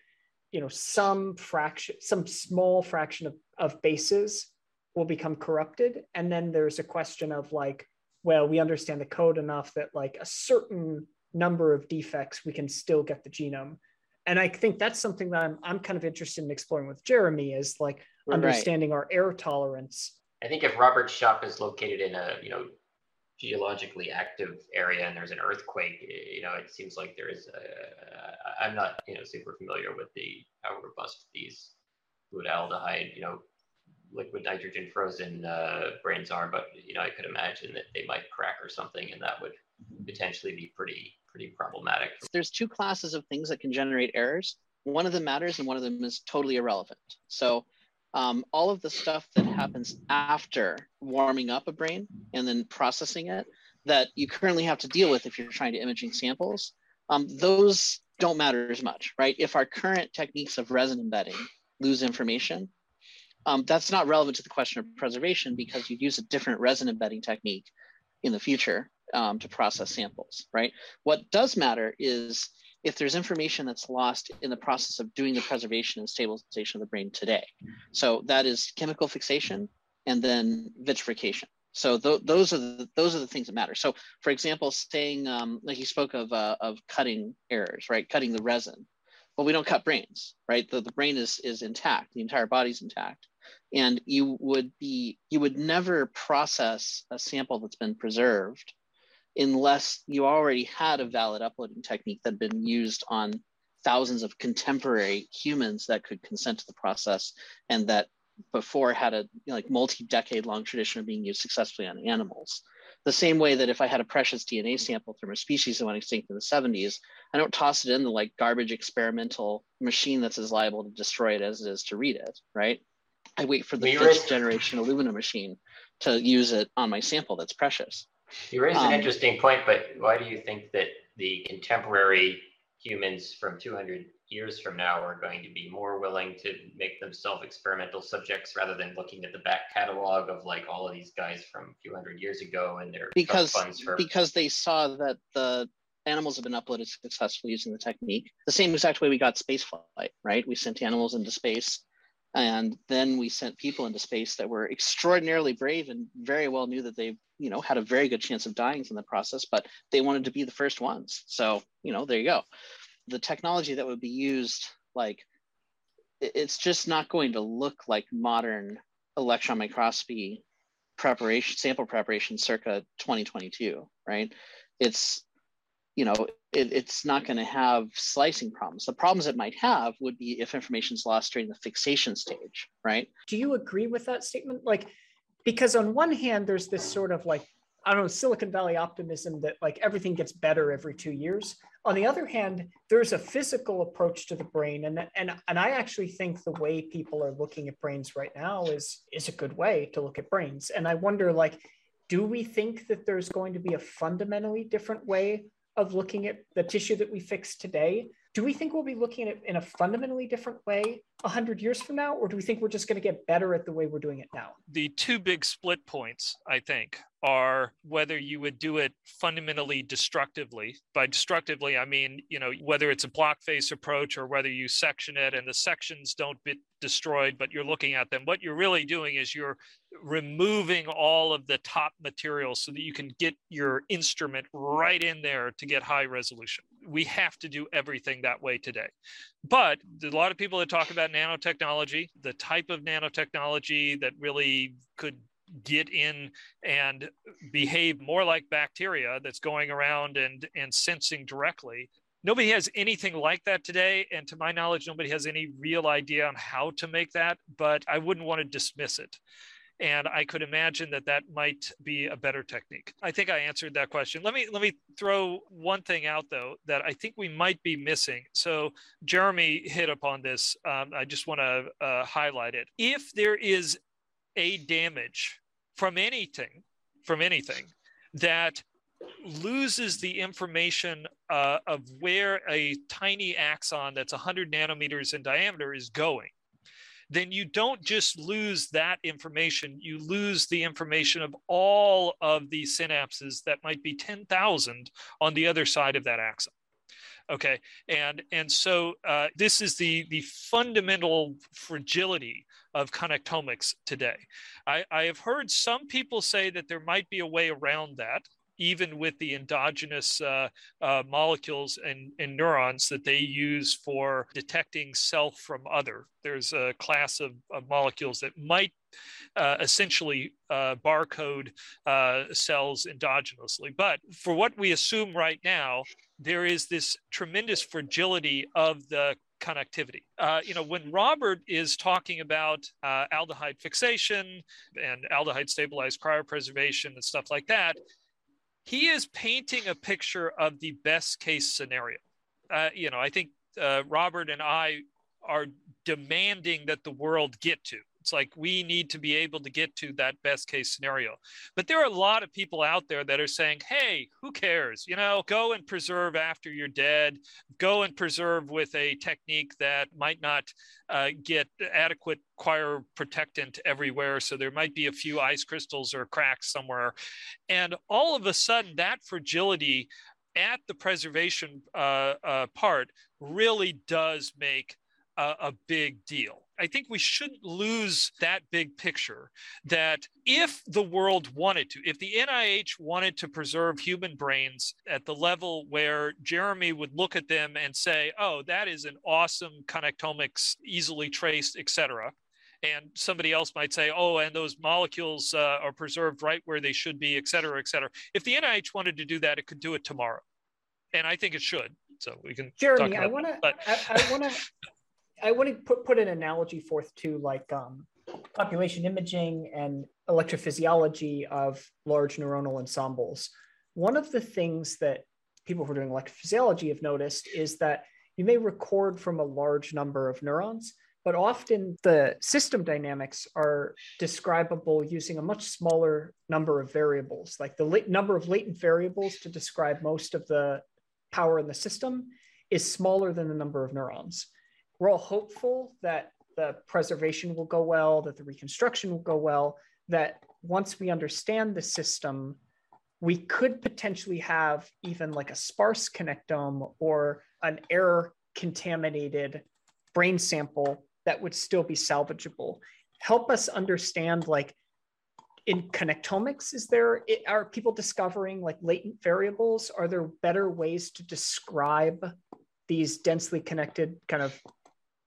you know, some fraction, some small fraction of, of bases will become corrupted. And then there's a question of like, well, we understand the code enough that like a certain number of defects, we can still get the genome. And I think that's something that I'm, I'm kind of interested in exploring with Jeremy is like Right. understanding our error tolerance. I think if Robert's shop is located in a you know geologically active area and there's an earthquake, you know, it seems like there is. A, I'm not you know super familiar with the how robust these glutaraldehyde you know liquid nitrogen frozen uh, brains are, but you know I could imagine that they might crack or something, and that would potentially be pretty pretty problematic. there's two classes of things that can generate errors. One of them matters and one of them is totally irrelevant. So um, all of the stuff that happens after warming up a brain and then processing it that you currently have to deal with if you're trying to imaging samples, um, those don't matter as much, right? If our current techniques of resin embedding lose information, um, that's not relevant to the question of preservation because you'd use a different resin embedding technique in the future um, to process samples, right? What does matter is if there's information that's lost in the process of doing the preservation and stabilization of the brain today. So that is chemical fixation and then vitrification. So th- those are the those are the things that matter. So for example, saying um, like you spoke of uh, of cutting errors, right? Cutting the resin. Well, we don't cut brains, right? The, the brain is is intact. The entire body's intact, and you would be you would never process a sample that's been preserved unless you already had a valid uploading technique that had been used on thousands of contemporary humans that could consent to the process and that before had a you know, like multi-decade long tradition of being used successfully on animals. The same way that if i had a precious dna sample from a species that went extinct in the 70s i don't toss it in the like garbage experimental machine that's as liable to destroy it as it is to read it right? I wait for the fifth generation Illumina machine to use it on my sample that's precious You raised an Um, interesting point, but why do you think that the contemporary humans from 200 years from now are going to be more willing to make themselves experimental subjects rather than looking at the back catalog of like all of these guys from a few hundred years ago and their because funds for because they saw that the animals have been uploaded successfully using the technique. The same exact way we got space flight right? We sent animals into space and then we sent people into space that were extraordinarily brave and very well knew that they you know had a very good chance of dying in the process but they wanted to be the first ones. So you know there you go. The technology that would be used like it's just not going to look like modern electron microscopy preparation sample preparation circa 2022 right? It's you know it, it's not going to have slicing problems. The problems it might have would be if information is lost during the fixation stage right? Do you agree with that statement? Like, because on one hand, there's this sort of like, I don't know, Silicon Valley optimism that like everything gets better every two years. On the other hand, there's a physical approach to the brain. And, and, and I actually think the way people are looking at brains right now is, is a good way to look at brains. And I wonder, like, do we think that there's going to be a fundamentally different way of looking at the tissue that we fix today? Do we think we'll be looking at it in a fundamentally different way 100 years from now? Or do we think we're just going to get better at the way we're doing it now? the two big split points, I think, are whether you would do it fundamentally destructively. By destructively, I mean, you know, whether it's a block face approach or whether you section it and the sections don't get destroyed, but you're looking at them. What you're really doing is you're removing all of the top material so that you can get your instrument right in there to get high resolution. We have to do everything that way today. But a lot of people that talk about nanotechnology, the type of nanotechnology that really could get in and behave more like bacteria that's going around and and sensing directly nobody has anything like that today and to my knowledge nobody has any real idea on how to make that but i wouldn't want to dismiss it and i could imagine that that might be a better technique. I think i answered that question. Let me let me throw one thing out though that i think we might be missing. So jeremy hit upon this. Um, i just want to uh, highlight it. If there is a damage from anything from anything that loses the information uh, of where a tiny axon that's 100 nanometers in diameter is going, then you don't just lose that information, you lose the information of all of the synapses that might be 10,000 on the other side of that axon. Okay, and and so uh, this is the the fundamental fragility of connectomics today. I, I have heard some people say that there might be a way around that even with the endogenous uh, uh, molecules and, and, neurons that they use for detecting self from other. There's a class of, of molecules that might uh, essentially uh, barcode uh, cells endogenously. But for what we assume right now, there is this tremendous fragility of the connectivity. Uh, you know, when Robert is talking about uh, aldehyde fixation and aldehyde stabilized cryopreservation and stuff like that, he is painting a picture of the best case scenario. Uh, you know, I think uh, Robert and I are demanding that the world get to. It's like we need to be able to get to that best case scenario. But there are a lot of people out there that are saying, hey, who cares? You know, go and preserve after you're dead, go and preserve with a technique that might not uh, get adequate cryo protectant everywhere. So there might be a few ice crystals or cracks somewhere. And all of a sudden, that fragility at the preservation uh, uh, part really does make a, a big deal. I think we shouldn't lose that big picture that if the world wanted to, if the NIH wanted to preserve human brains at the level where Jeremy would look at them and say, oh, that is an awesome connectomics, easily traced, etc. And somebody else might say, oh, and those molecules uh, are preserved right where they should be, et cetera, et cetera. If the NIH wanted to do that, it could do it tomorrow. And I think it should. So we can. Jeremy, I want to. I, I want to. I want to put, put an analogy forth to like um, population imaging and electrophysiology of large neuronal ensembles. One of the things that people who are doing electrophysiology have noticed is that you may record from a large number of neurons, but often the system dynamics are describable using a much smaller number of variables. Like the number of latent variables to describe most of the power in the system is smaller than the number of neurons we're all hopeful that the preservation will go well, that the reconstruction will go well, that once we understand the system, we could potentially have even like a sparse connectome or an error contaminated brain sample that would still be salvageable. Help us understand like in connectomics is there are people discovering like latent variables are there better ways to describe these densely connected kind of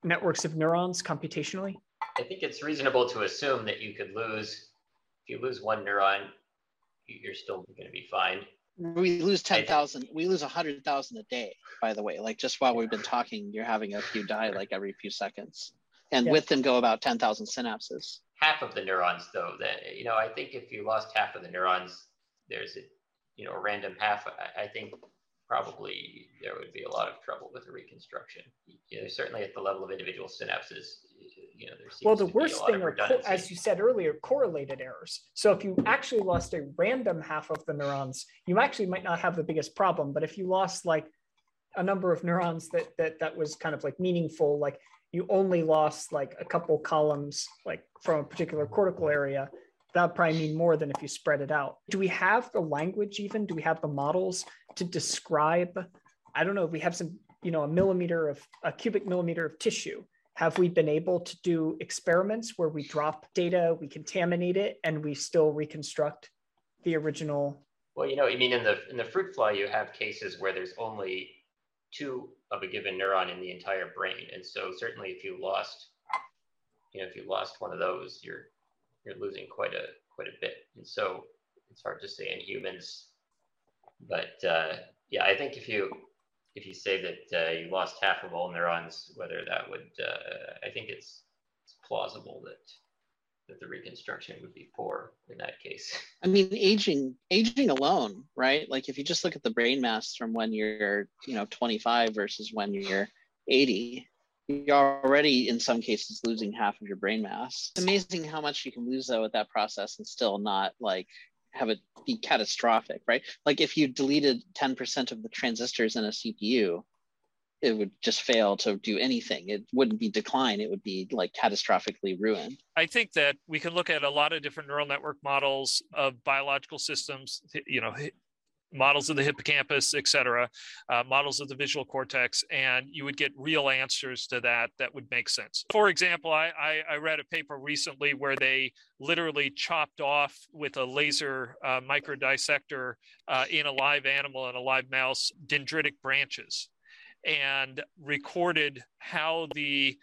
networks of neurons computationally? I think it's reasonable to assume that you could lose, if you lose one neuron, you're still going to be fine. We lose 10,000, we lose 100,000 a day, by the way. Like just while we've been talking, you're having a few die like every few seconds. And yeah. with them go about 10,000 synapses. Half of the neurons, though, that, you know, I think if you lost half of the neurons, there's a, you know, a random half. I, I think probably there would be a lot of trouble with the reconstruction. You know, certainly at the level of individual synapses, you know, there seems well, the to worst be a lot thing are, as you said earlier, correlated errors. So if you actually lost a random half of the neurons, you actually might not have the biggest problem. But if you lost like a number of neurons that that that was kind of like meaningful, like you only lost like a couple columns, like from a particular cortical area, that would probably mean more than if you spread it out. Do we have the language even? Do we have the models to describe? I don't know. if We have some, you know, a millimeter of a cubic millimeter of tissue. Have we been able to do experiments where we drop data, we contaminate it, and we still reconstruct the original? Well, you know, I mean, in the in the fruit fly, you have cases where there's only two of a given neuron in the entire brain, and so certainly if you lost, you know, if you lost one of those, you're you're losing quite a quite a bit. And so it's hard to say in humans. But uh, yeah, I think if you if you say that uh, you lost half of all neurons, whether that would, uh, I think it's, it's plausible that that the reconstruction would be poor in that case. I mean, aging aging alone, right? Like if you just look at the brain mass from when you're, you know, 25 versus when you're 80, you're already in some cases losing half of your brain mass. It's amazing how much you can lose though with that process and still not like have it be catastrophic, right? Like if you deleted 10% of the transistors in a CPU, it would just fail to do anything. It wouldn't be decline. It would be like catastrophically ruined. I think that we can look at a lot of different neural network models of biological systems, you know, models of the hippocampus, et cetera, uh, models of the visual cortex, and you would get real answers to that that would make sense. For example, I, I, I read a paper recently where they literally chopped off with a laser uh, microdissector uh, in a live animal and a live mouse dendritic branches and recorded how the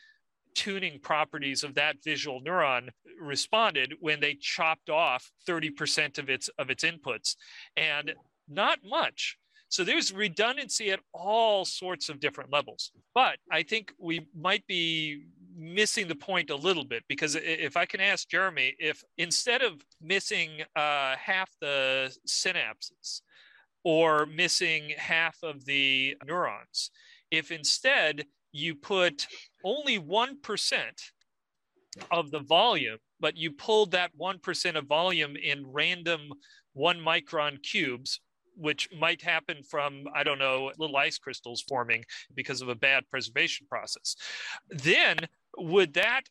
tuning properties of that visual neuron responded when they chopped off 30% of its of its inputs and not much. So there's redundancy at all sorts of different levels. But i think we might be missing the point a little bit because if i can ask jeremy if instead of missing uh, half the synapses or missing half of the neurons if instead you put only 1% of the volume, but you pulled that 1% of volume in random one micron cubes, which might happen from, I don't know, little ice crystals forming because of a bad preservation process. Then would that,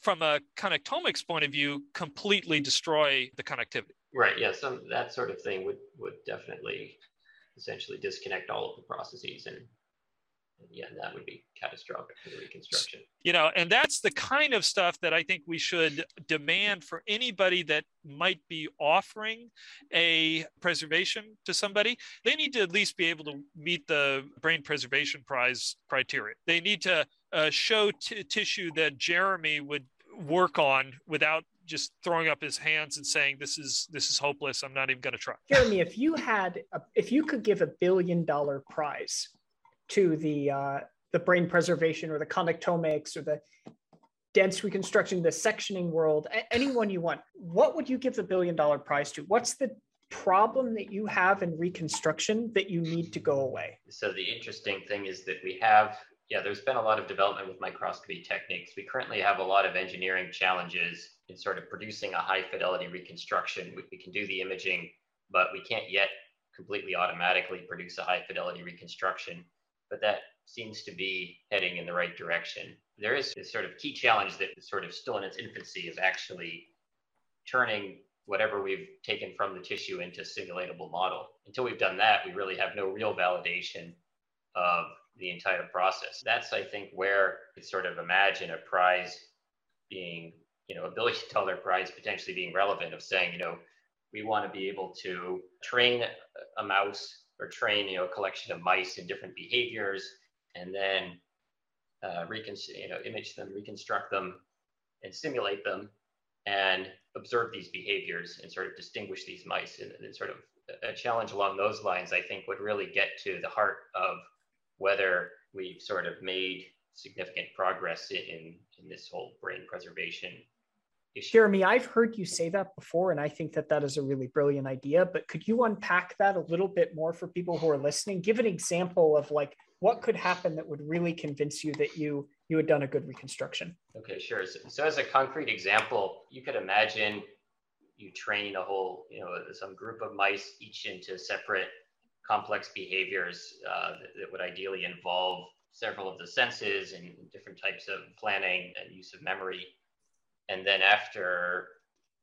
from a connectomics point of view, completely destroy the connectivity? Right. Yeah. Some that sort of thing would would definitely essentially disconnect all of the processes and yeah, that would be catastrophic for the reconstruction. You know, and that's the kind of stuff that I think we should demand for anybody that might be offering a preservation to somebody. They need to at least be able to meet the brain preservation prize criteria. They need to uh, show t- tissue that Jeremy would work on without just throwing up his hands and saying this is this is hopeless i'm not even going to try jeremy if you had a, if you could give a billion dollar prize to the uh, the brain preservation or the connectomics or the dense reconstruction, the sectioning world, anyone you want, what would you give the billion dollar prize to? What's the problem that you have in reconstruction that you need to go away? So the interesting thing is that we have, yeah, there's been a lot of development with microscopy techniques. We currently have a lot of engineering challenges in sort of producing a high fidelity reconstruction. We, we can do the imaging, but we can't yet completely automatically produce a high fidelity reconstruction but that seems to be heading in the right direction. There is a sort of key challenge that is sort of still in its infancy of actually turning whatever we've taken from the tissue into a simulatable model. Until we've done that, we really have no real validation of the entire process. That's, I think, where it's sort of imagine a prize being, you know, a billion dollar prize potentially being relevant of saying, you know, we want to be able to train a mouse or train you know a collection of mice in different behaviors and then uh, you know image them reconstruct them and simulate them and observe these behaviors and sort of distinguish these mice and, and sort of a challenge along those lines i think would really get to the heart of whether we've sort of made significant progress in in this whole brain preservation. Jeremy, I've heard you say that before, and I think that that is a really brilliant idea. But could you unpack that a little bit more for people who are listening? Give an example of like what could happen that would really convince you that you you had done a good reconstruction. Okay, sure. So, so as a concrete example, you could imagine you train a whole, you know, some group of mice each into separate complex behaviors uh, that, that would ideally involve several of the senses and different types of planning and use of memory and then after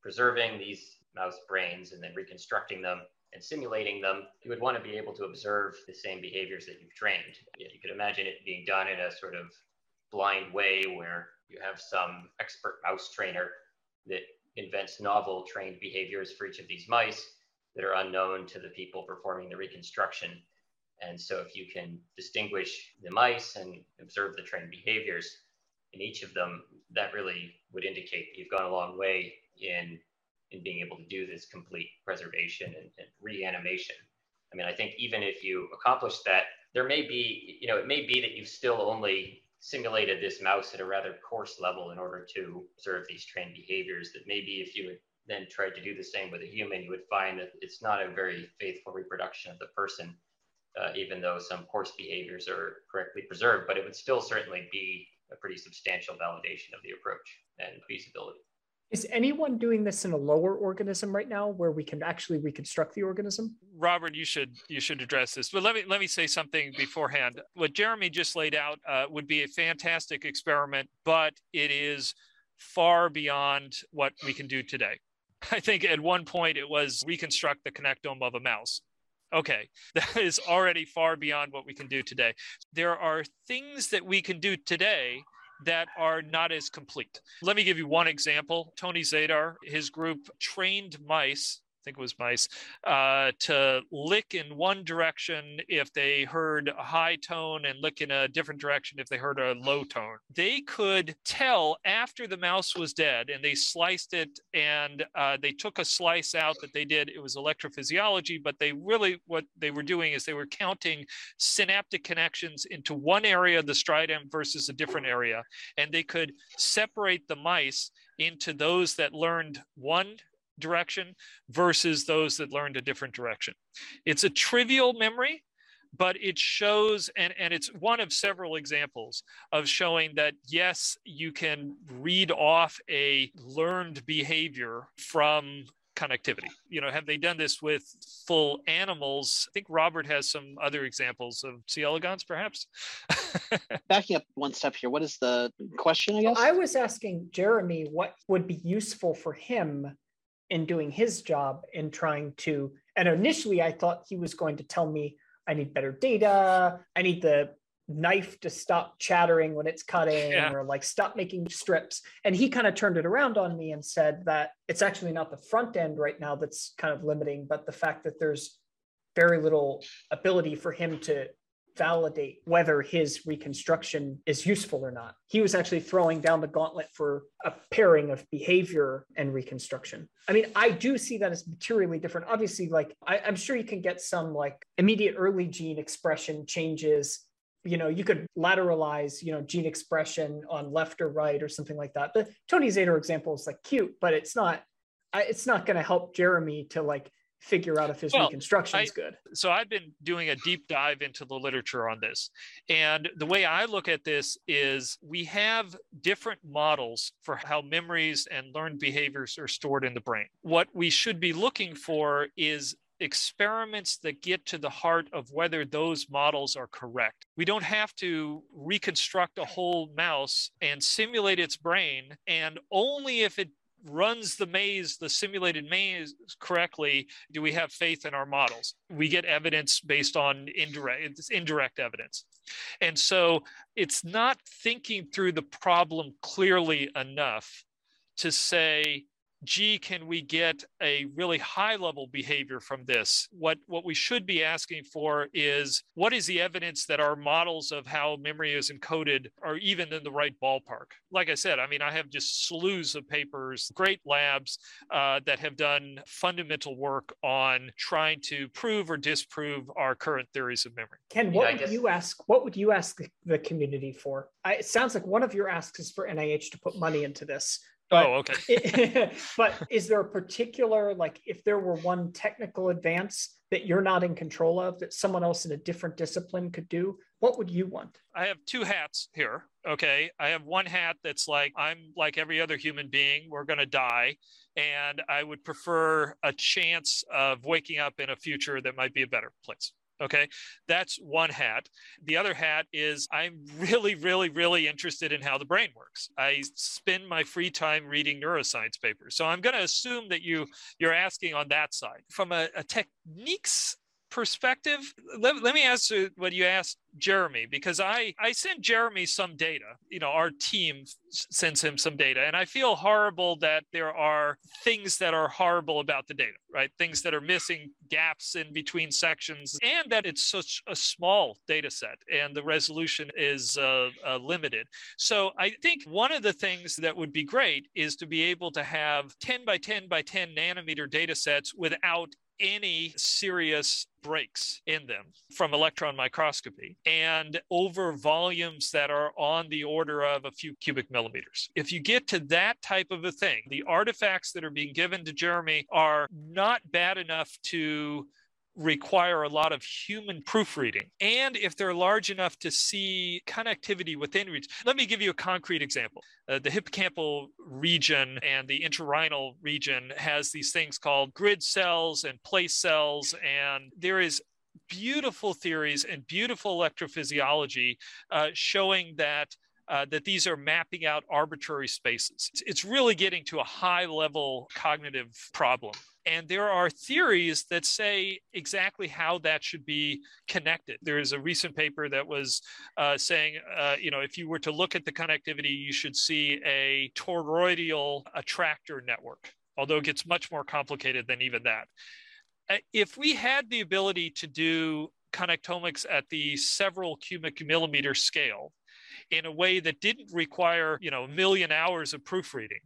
preserving these mouse brains and then reconstructing them and simulating them, you would want to be able to observe the same behaviors that you've trained. You could imagine it being done in a sort of blind way where you have some expert mouse trainer that invents novel trained behaviors for each of these mice that are unknown to the people performing the reconstruction. And so if you can distinguish the mice and observe the trained behaviors in each of them, that really would indicate that you've gone a long way in in being able to do this complete preservation and, and reanimation. I mean, I think even if you accomplish that, there may be, you know, it may be that you've still only simulated this mouse at a rather coarse level in order to observe these trained behaviors that maybe if you then tried to do the same with a human, you would find that it's not a very faithful reproduction of the person, uh, even though some coarse behaviors are correctly preserved, but it would still certainly be a pretty substantial validation of the approach and feasibility. Is anyone doing this in a lower organism right now where we can actually reconstruct the organism? Robert, you should you should address this. But let me let me say something beforehand. What Jeremy just laid out uh, would be a fantastic experiment, but it is far beyond what we can do today. I think at one point it was reconstruct the connectome of a mouse. Okay, that is already far beyond what we can do today. There are things that we can do today that are not as complete. Let me give you one example. Tony Zador, his group trained mice think it was mice, uh, to lick in one direction if they heard a high tone and lick in a different direction if they heard a low tone. They could tell after the mouse was dead and they sliced it and uh, they took a slice out that they did. It was electrophysiology, but they really, what they were doing is they were counting synaptic connections into one area of the striatum versus a different area. And they could separate the mice into those that learned one direction versus those that learned a different direction. It's a trivial memory, but it shows, and, and it's one of several examples of showing that yes, you can read off a learned behavior from connectivity. You know, have they done this with full animals? I think Robert has some other examples of C. elegans, perhaps. Backing up one step here, what is the question? I guess I was asking Jeremy what would be useful for him in doing his job in trying to and initially i thought he was going to tell me i need better data i need the knife to stop chattering when it's cutting yeah. or like stop making strips and he kind of turned it around on me and said that it's actually not the front end right now that's kind of limiting but the fact that there's very little ability for him to validate whether his reconstruction is useful or not. He was actually throwing down the gauntlet for a pairing of behavior and reconstruction. I mean, I do see that as materially different. Obviously, like I, am sure you can get some like immediate early gene expression changes. You know, you could lateralize, you know, gene expression on left or right or something like that. The Tony Zador example is like cute, but it's not. It's not going to help Jeremy to like figure out if his well, reconstruction is good. So I've been doing a deep dive into the literature on this. And the way I look at this is we have different models for how memories and learned behaviors are stored in the brain. What we should be looking for is experiments that get to the heart of whether those models are correct. We don't have to reconstruct a whole mouse and simulate its brain, and only if it runs the maze, the simulated maze correctly, do we have faith in our models? We get evidence based on indirect, indirect evidence. And so it's not thinking through the problem clearly enough to say, gee, can we get a really high level behavior from this? What, what we should be asking for is what is the evidence that our models of how memory is encoded are even in the right ballpark? Like I said, I mean, I have just slews of papers, great labs uh, that have done fundamental work on trying to prove or disprove our current theories of memory. Ken, what yeah, would you ask? What would you ask the community for? I, it sounds like one of your asks is for NIH to put money into this. But, oh, okay. but is there a particular, like, if there were one technical advance that you're not in control of that someone else in a different discipline could do, what would you want? I have two hats here. Okay. I have one hat that's like, I'm like every other human being, we're going to die. And I would prefer a chance of waking up in a future that might be a better place. Okay, that's one hat. The other hat is I'm really, really, really interested in how the brain works. I spend my free time reading neuroscience papers. So I'm going to assume that you you're asking on that side. From a, a techniques perspective, let, let me ask you what you asked Jeremy because I I sent Jeremy some data. You know, our team sends him some data, and I feel horrible that there are things that are horrible about the data, right? Things that are missing, gaps in between sections, and that it's such a small data set and the resolution is uh, uh, limited. So I think one of the things that would be great is to be able to have 10 by 10 by 10 nanometer data sets without any serious breaks in them from electron microscopy and over volumes that are on the order of a few cubic millimeters. If you get to that type of a thing, the artifacts that are being given to Jeremy are not bad enough to require a lot of human proofreading. And if they're large enough to see connectivity within region, let me give you a concrete example. Uh, the hippocampal region and the entorhinal region has these things called grid cells and place cells, and there is beautiful theories and beautiful electrophysiology uh, showing that uh, that these are mapping out arbitrary spaces. It's really getting to a high level cognitive problem. And there are theories that say exactly how that should be connected. There is a recent paper that was uh, saying, uh, you know, if you were to look at the connectivity, you should see a toroidal attractor network, although it gets much more complicated than even that. Uh, if we had the ability to do connectomics at the several cubic millimeter scale, in a way that didn't require, you know, a million hours of proofreading,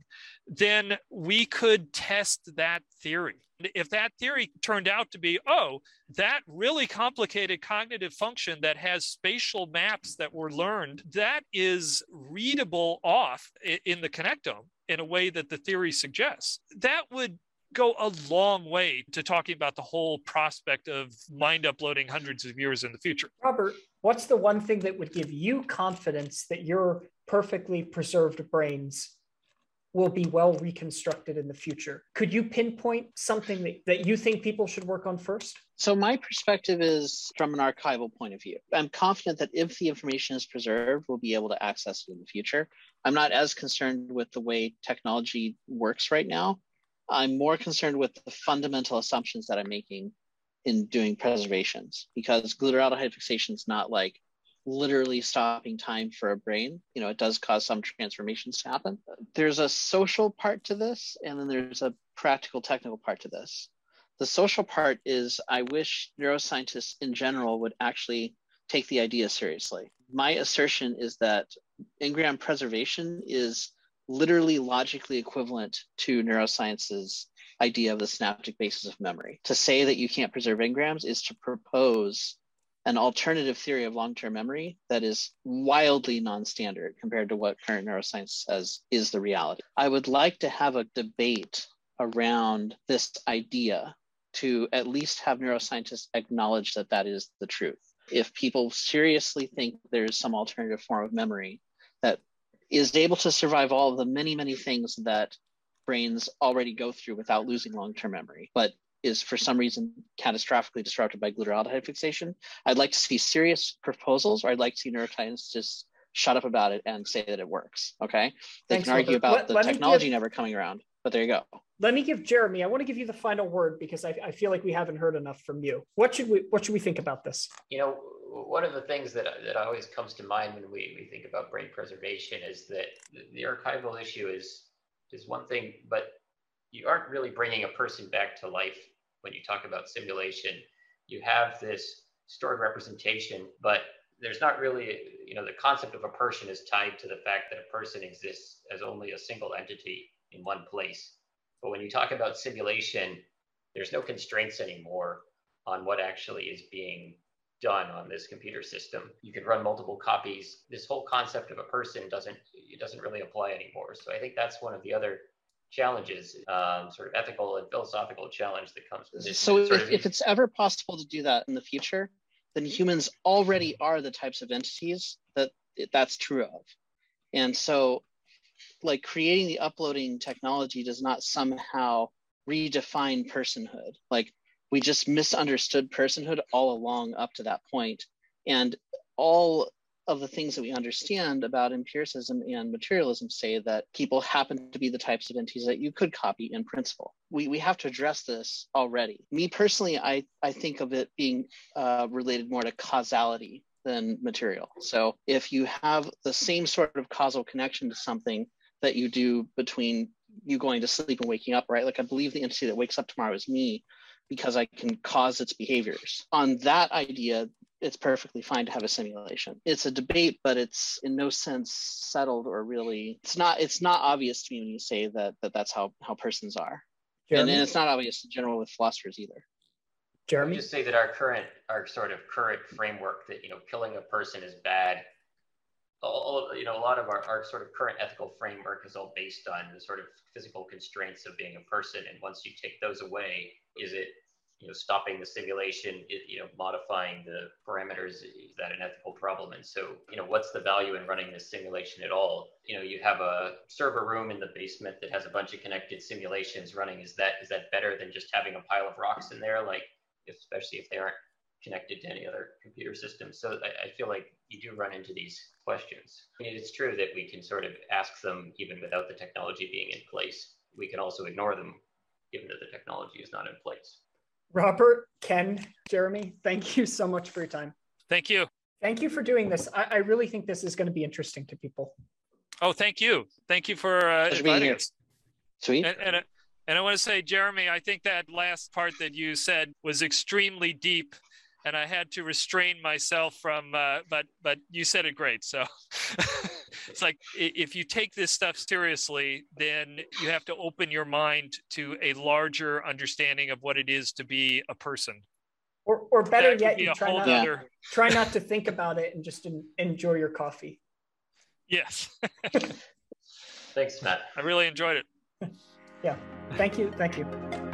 then we could test that theory. If that theory turned out to be, oh, that really complicated cognitive function that has spatial maps that were learned, that is readable off in the connectome in a way that the theory suggests, that would go a long way to talking about the whole prospect of mind uploading hundreds of years in the future. Robert, what's the one thing that would give you confidence that your perfectly preserved brains will be well reconstructed in the future? Could you pinpoint something that, that you think people should work on first? So, my perspective is from an archival point of view. I'm confident that if the information is preserved, we'll be able to access it in the future. I'm not as concerned with the way technology works right now. I'm more concerned with the fundamental assumptions that I'm making in doing preservations because glutaraldehyde fixation is not like literally stopping time for a brain. You know, it does cause some transformations to happen. There's a social part to this, and then there's a practical technical part to this. The social part is I wish neuroscientists in general would actually take the idea seriously. My assertion is that engram preservation is literally logically equivalent to neuroscience's idea of the synaptic basis of memory. To say that you can't preserve engrams is to propose an alternative theory of long-term memory that is wildly non-standard compared to what current neuroscience says is the reality. I would like to have a debate around this idea to at least have neuroscientists acknowledge that that is the truth. If people seriously think there's some alternative form of memory that is able to survive all of the many, many things that brains already go through without losing long term memory, but is for some reason catastrophically disrupted by glutaraldehyde fixation. I'd like to see serious proposals, or I'd like to see neuroscientists just shut up about it and say that it works. Okay. They Thanks, can argue about let, the let technology give, never coming around, but there you go. Let me give Jeremy, I want to give you the final word because I, I feel like we haven't heard enough from you. What should we what should we think about this? You know, one of the things that, that always comes to mind when we, we think about brain preservation is that the archival issue is is one thing, but you aren't really bringing a person back to life when you talk about simulation. You have this stored representation, but there's not really, you know, the concept of a person is tied to the fact that a person exists as only a single entity in one place. But when you talk about simulation, there's no constraints anymore on what actually is being done on this computer system. You can run multiple copies. This whole concept of a person doesn't it doesn't really apply anymore. So I think that's one of the other challenges, um, sort of ethical and philosophical challenge that comes with this. So if, if it's ever possible to do that in the future, then humans already are the types of entities that that's true of. And so like creating the uploading technology does not somehow redefine personhood. Like we just misunderstood personhood all along up to that point and all of the things that we understand about empiricism and materialism say that people happen to be the types of entities that you could copy in principle. We, we have to address this already. Me personally, I, I think of it being uh, related more to causality than material. So if you have the same sort of causal connection to something that you do between you going to sleep and waking up, right? Like I believe the entity that wakes up tomorrow is me because I can cause its behaviors. On that idea, it's perfectly fine to have a simulation. It's a debate, but it's in no sense settled or really. It's not. It's not obvious to me when you say that that that's how how persons are, and, and, it's not obvious in general with philosophers either. Jeremy, just say that our current our sort of current framework that you know killing a person is bad. All, you know, a lot of our, our sort of current ethical framework is all based on the sort of physical constraints of being a person. And once you take those away, is it you know stopping the simulation you know modifying the parameters is that an ethical problem? And so you know what's the value in running this simulation at all? You know you have a server room in the basement that has a bunch of connected simulations running. Is that is that better than just having a pile of rocks in there? Like especially if they aren't connected to any other computer system. So I, I feel like you do run into these questions. I mean, it's true that we can sort of ask them even without the technology being in place. We can also ignore them given that the technology is not in place Robert, Ken, Jeremy, thank you so much for your time. Thank you. Thank you for doing this. I, I really think this is going to be interesting to people. Oh, thank you. Thank you for uh, inviting us. Sweet. And, and, and I want to say, Jeremy, I think that last part that you said was extremely deep and I had to restrain myself from. Uh, but but you said it great. So it's like if you take this stuff seriously, then you have to open your mind to a larger understanding of what it is to be a person. Or, or better yet, you try not, other... try not to think about it and just enjoy your coffee. Yes. Thanks, Matt. I really enjoyed it. Yeah. Thank you. Thank you.